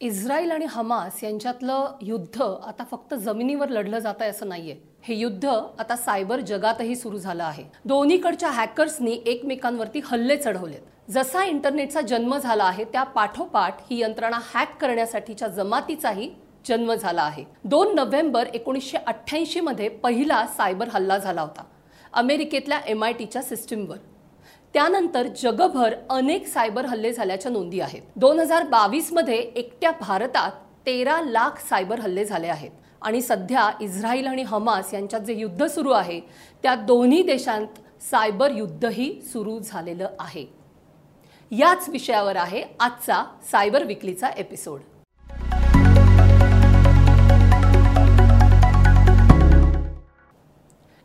Israel आणि Hamas यांच्यातलं युद्ध आता फक्त जमिनीवर लढलं जात आहे असं नाहीये. हे युद्ध आता सायबर जगातही सुरू झालं आहे. दोन्हीकडच्या हॅकर्सनी एकमेकांवरती हल्ले चढवलेत. जसा इंटरनेटचा जन्म झाला आहे त्या पाठोपाठ ही यंत्रणा हॅक करण्यासाठीच्या जमातीचाही जन्म झाला आहे. दोन नोव्हेंबर एकोणीसशे अठ्ठ्याऐंशी मध्ये पहिला सायबर हल्ला झाला होता अमेरिकेतल्या एम आय टीच्या सिस्टीमवर त्यानंतर जगभर अनेक सायबर हल्ले झाल्याच्या नोंदी आहेत. दोन हजार बावीसमध्ये एकट्या भारतात तेरा लाख सायबर हल्ले झाले आहेत. आणि सध्या इस्रायल आणि हमास यांच्यात जे युद्ध सुरू आहे त्या दोन्ही देशांत सायबर युद्धही सुरू झालेलं आहे. याच विषयावर आहे आजचा सायबर विकलीचा एपिसोड.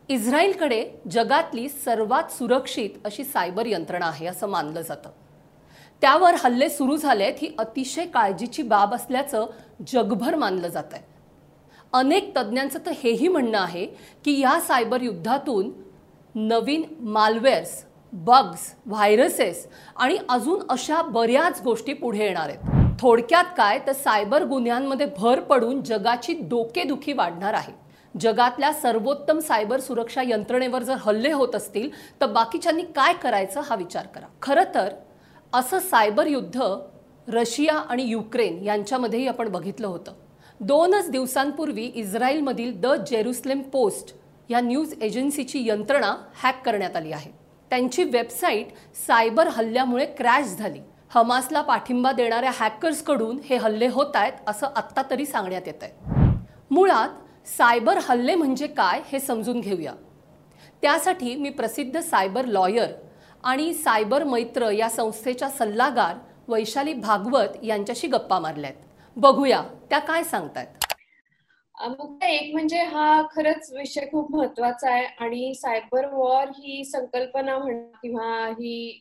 इस्रायलकडे जगातली सर्वात सुरक्षित अशी सायबर यंत्रणा आहे असं मानलं जातं. त्यावर हल्ले सुरू झालेत ही अतिशय काळजीची बाब असल्याचं जगभर मानलं जात आहे अनेक तज्ज्ञांचं तर हेही म्हणणं आहे की या सायबर युद्धातून नवीन मालवेअर्स बग्स व्हायरसेस आणि अजून अशा बऱ्याच गोष्टी पुढे येणार आहेत. थोडक्यात काय तर सायबर गुन्ह्यांमध्ये भर पडून जगाची डोकेदुखी वाढणार आहे. जगातल्या सर्वोत्तम सायबर सुरक्षा यंत्रणेवर जर हल्ले होत असतील तर बाकीच्यांनी काय करायचं हा विचार करा. खरं तर असं सायबर युद्ध रशिया आणि युक्रेन यांच्यामध्येही आपण बघितलं होतं. दोनच दिवसांपूर्वी इस्रायलमधील द जेरुसलेम पोस्ट या न्यूज एजन्सीची यंत्रणा हॅक करण्यात आली आहे. त्यांची वेबसाईट सायबर हल्ल्यामुळे क्रॅश झाली. हमासला पाठिंबा देणाऱ्या हॅकर्सकडून हे हल्ले होत आहेत असं आत्ता तरी सांगण्यात येत आहे मुळात सायबर हल्ले म्हणजे काय हे समजून घेऊया. त्यासाठी मी प्रसिद्ध सायबर लॉयर आणि सायबर मैत्र या संस्थेच्या सल्लागार वैशाली भागवत यांच्याशी गप्पा मारल्यात. बघूया त्या काय सांगतायत. मुख्य एक म्हणजे हा खरंच विषय खूप महत्त्वाचा आहे आणि सायबर वॉर ही संकल्पना म्हणा किंवा ही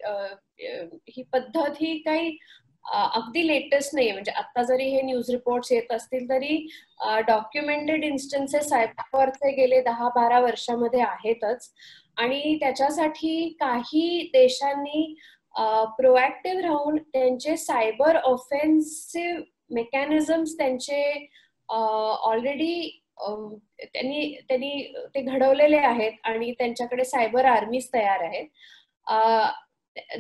ही पद्धत ही काही अगदी लेटेस्ट नाहीये. म्हणजे आता जरी हे न्यूज रिपोर्ट येत असतील तरी डॉक्युमेंटेड इन्स्टन्सेस सायबरचे गेले दहा बारा वर्षामध्ये आहेतच. आणि त्याच्यासाठी काही देशांनी प्रोएक्टिव्ह राहून त्यांचे सायबर ऑफेन्सिव्ह मेकॅनिझम्स त्यांचे ऑलरेडी त्यांनी त्यांनी ते घडवलेले आहेत आणि त्यांच्याकडे सायबर आर्मीज तयार आहेत.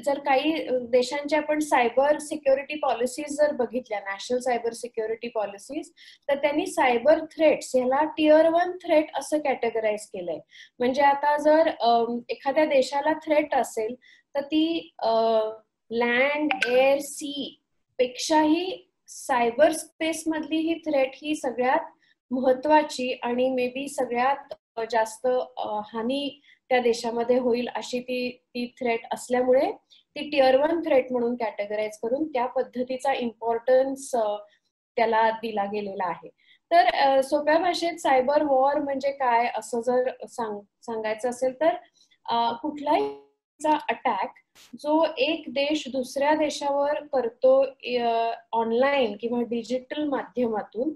जर काही देशांच्या आपण सायबर सिक्युरिटी पॉलिसीज जर बघितल्या नॅशनल सायबर सिक्युरिटी पॉलिसीज तर त्यांनी सायबर थ्रेट्स ह्याला टिअर वन थ्रेट असं कॅटेगराईज केलंय. म्हणजे आता जर एखाद्या देशाला थ्रेट असेल तर ती लँड एअर सी पेक्षाही सायबर स्पेस मधली ही थ्रेट ही सगळ्यात महत्वाची आणि मे बी सगळ्यात जास्त हानी त्या देशामध्ये होईल अशी ती ती थ्रेट असल्यामुळे ती टिअर वन थ्रेट म्हणून कॅटेगराईज करून त्या पद्धतीचा इम्पॉर्टन्स त्याला दिला गेलेला आहे. तर सोप्या भाषेत सायबर वॉर म्हणजे काय असं जर सांग सांगायचं असेल तर कुठलाही अटॅक जो एक देश दुसऱ्या देशावर करतो ऑनलाईन किंवा डिजिटल माध्यमातून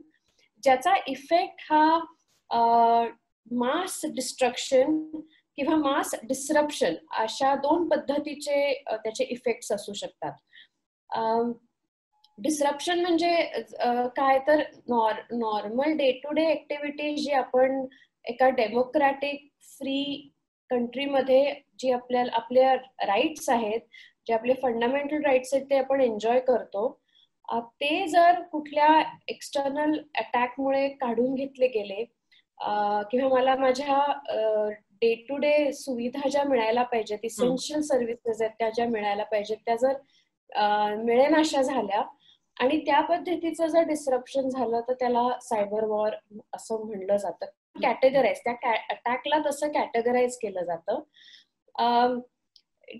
ज्याचा इफेक्ट हा मास डिस्ट्रक्शन किंवा मास डिसरप्शन अशा दोन पद्धतीचे त्याचे इफेक्ट्स असू शकतात. डिस्रप्शन म्हणजे काय तर normal day to day activity जी आपण एका डेमोक्रॅटिक फ्री कंट्रीमध्ये जी आपल्याला आपल्या राईट्स आहेत जे आपले फंडामेंटल राईट्स आहेत ते आपण एन्जॉय करतो ते जर कुठल्या एक्सटर्नल अटॅकमुळे काढून घेतले गेले किंवा मला माझ्या डे टू डे सुविधा ज्या मिळायला पाहिजेत इसेन्शियल सर्व्हिसेस आहेत त्या ज्या मिळायला पाहिजेत त्या जर मिळेन अशा झाल्या आणि त्या पद्धतीचं जर डिस्रप्शन झालं तर त्याला सायबर वॉर असं म्हणलं जातं. कॅटेगराईज त्या अटॅकला तसं कॅटेगराईज केलं जातं.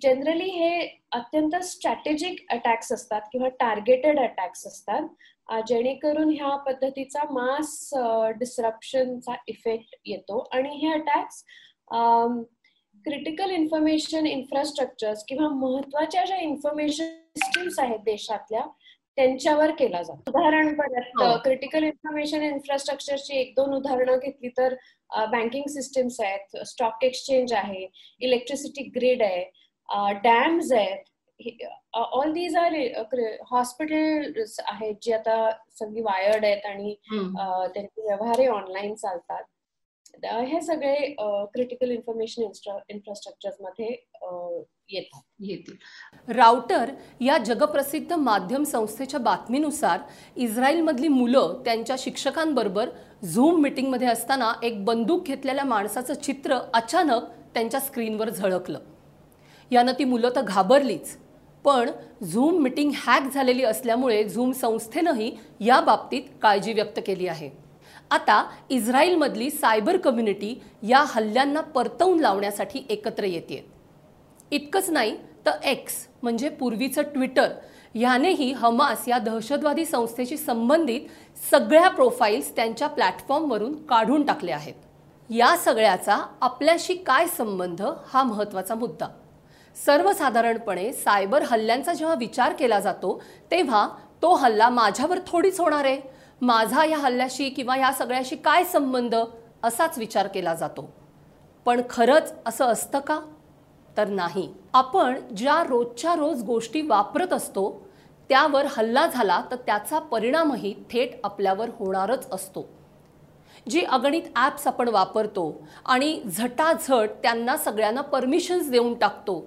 जनरली हे अत्यंत स्ट्रॅटेजिक अटॅक्स असतात किंवा टार्गेटेड अटॅक्स असतात. जेणेकरून ह्या पद्धतीचा मास डिस्रप्शनचा इफेक्ट येतो. आणि हे अटॅक्स क्रिटिकल इन्फॉर्मेशन इन्फ्रास्ट्रक्चर्स किंवा महत्त्वाच्या ज्या इन्फॉर्मेशन सिस्टीम्स आहेत देशातल्या त्यांच्यावर केला जातो. उदाहरण परत क्रिटिकल इन्फॉर्मेशन इन्फ्रास्ट्रक्चरची एक दोन उदाहरणं घेतली तर बँकिंग सिस्टीम्स आहेत स्टॉक एक्सचेंज आहे इलेक्ट्रिसिटी ग्रिड आहे डॅम्स आहेत ऑल दीज आर हॉस्पिटल आहेत जी आता सगळी वायर्ड आहेत आणि त्यांचे व्यवहारही ऑनलाईन चालतात. हे सगळे क्रिटिकल इन्फॉर्मेशन इन्फ्रास्ट्रक्चरमध्ये येतात. येतील. राउटर या जगप्रसिद्ध माध्यम संस्थेच्या बातमीनुसार इस्रायलमधली मुलं त्यांच्या शिक्षकांबरोबर झूम मीटिंगमध्ये असताना एक बंदूक घेतलेल्या माणसाचं चित्र अचानक त्यांच्या स्क्रीनवर झळकलं. यानं ती मुलं तर घाबरलीच. पण झूम मीटिंग हॅक झालेली असल्यामुळे झूम संस्थेनंही या बाबतीत काळजी व्यक्त केली आहे. आता इस्रायलमधली सायबर कम्युनिटी या हल्ल्यांना परतवून लावण्यासाठी एकत्र येते इतकंच नाही तर एक्स म्हणजे पूर्वीचं ट्विटर ह्यानेही हमास या दहशतवादी संस्थेशी संबंधित सगळ्या प्रोफाईल्स त्यांच्या प्लॅटफॉर्मवरून काढून टाकले आहेत. या सगळ्याचा आपल्याशी काय संबंध हा महत्त्वाचा मुद्दा. सर्वसाधारणपणे सायबर हल्ल्यांचा जेव्हा विचार केला जातो तेव्हा तो हल्ला माझ्यावर थोडीच होणार आहे. माझा या हल्ल्याशी किंवा या सगळ्याशी काय संबंध? असाच विचार केला जातो. पण खरंच असं असतं का? तर नाही. आपण ज्या रोजच्या रोज गोष्टी वापरत असतो त्यावर हल्ला झाला तर त्याचा परिणामही थेट आपल्यावर होणारच असतो. जी अगणित ॲप्स आपण वापरतो आणि झटाझट त्यांना सगळ्यांना परमिशन्स देऊन टाकतो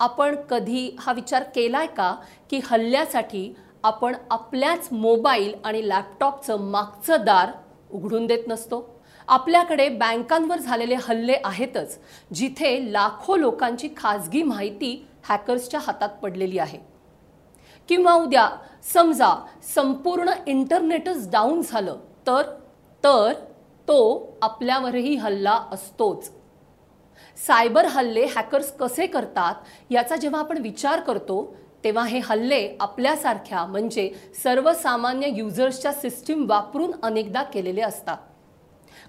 आपण कधी हा विचार केला आहे का की हल्ल्यासाठी आपण आपल्याच मोबाईल आणि लॅपटॉपचं मागचं दार उघडून देत नसतो? आपल्याकडे बँकांवर झालेले हल्ले आहेतच जिथे लाखो लोकांची खाजगी माहिती हॅकर्सच्या हातात पडलेली आहे. किंवा उद्या समजा संपूर्ण इंटरनेटच डाऊन झालं तर तर तो आपल्यावरही हल्ला असतोच. सायबर हल्ले हॅकर्स कसे करतात याचा जेव्हा आपण विचार करतो तेव्हा हे हल्ले आपल्यासारख्या म्हणजे सर्वसामान्य युजर्सच्या सिस्टीम वापरून अनेकदा केलेले असतात.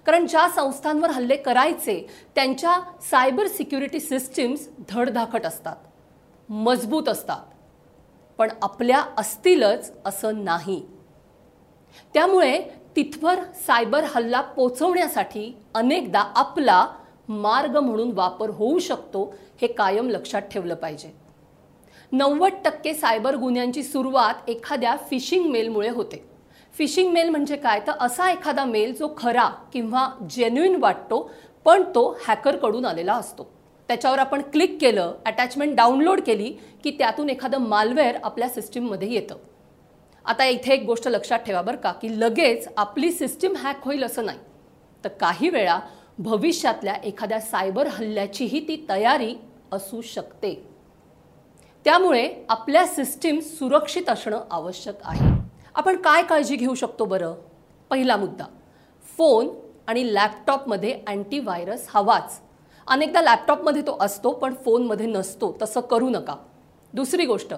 कारण ज्या संस्थांवर हल्ले करायचे त्यांच्या सायबर सिक्युरिटी सिस्टीम्स धडधाकट असतात मजबूत असतात. पण आपल्या असतीलच असं नाही. त्यामुळे तिथवर सायबर हल्ला पोचवण्यासाठी अनेकदा आपला मार्ग म्हणून वापर होऊ शकतो हे कायम लक्षात ठेवलं पाहिजे. नव्वद टक्के सायबर गुन्ह्यांची सुरुवात एखाद्या फिशिंग मेलमुळे होते. फिशिंग मेल म्हणजे काय? तर असा एखादा मेल जो खरा किंवा जेन्युइन वाटतो पण तो हॅकरकडून आलेला असतो. त्याच्यावर आपण क्लिक केलं अटॅचमेंट डाउनलोड केली की त्यातून एखादं मालवेअर आपल्या सिस्टीममध्ये येतं. आता इथे एक गोष्ट लक्षात ठेवा बरं का की लगेच आपली सिस्टीम हॅक होईल असं नाही. तर काही वेळा भविष्यातल्या एखाद्या सायबर हल्ल्याचीही ती तयारी असू शकते. त्यामुळे आपल्या सिस्टीम सुरक्षित असणं आवश्यक आहे. आपण काय काळजी घेऊ शकतो बरं? पहिला मुद्दा फोन आणि लॅपटॉपमध्ये अँटीव्हायरस हवाच. अनेकदा लॅपटॉपमध्ये तो असतो पण फोनमध्ये नसतो तसं करू नका. दुसरी गोष्ट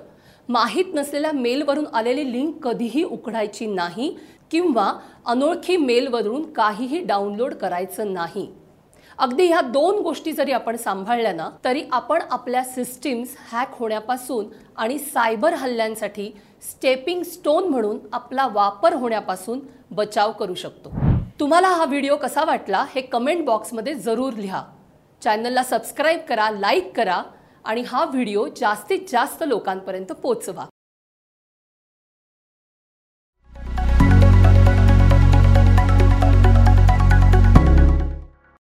माहीत नसलेल्या मेलवरून आलेली लिंक कधीही उघडायची नाही किंवा अनोळखी मेलवरून काहीही डाउनलोड करायचं नाही. अगदी ह्या दोन गोष्टी जरी आपण सांभाळल्या ना तरी आपण आपल्या सिस्टीम्स हॅक होण्यापासून आणि सायबर हल्ल्यांसाठी स्टेपिंग स्टोन म्हणून आपला वापर होण्यापासून बचाव करू शकतो. तुम्हाला हा व्हिडिओ कसा वाटला हे कमेंट बॉक्समध्ये जरूर लिहा. चॅनलला सबस्क्राईब करा लाईक करा आणि हा व्हिडिओ जास्तीत जास्त लोकांपर्यंत पोचवा.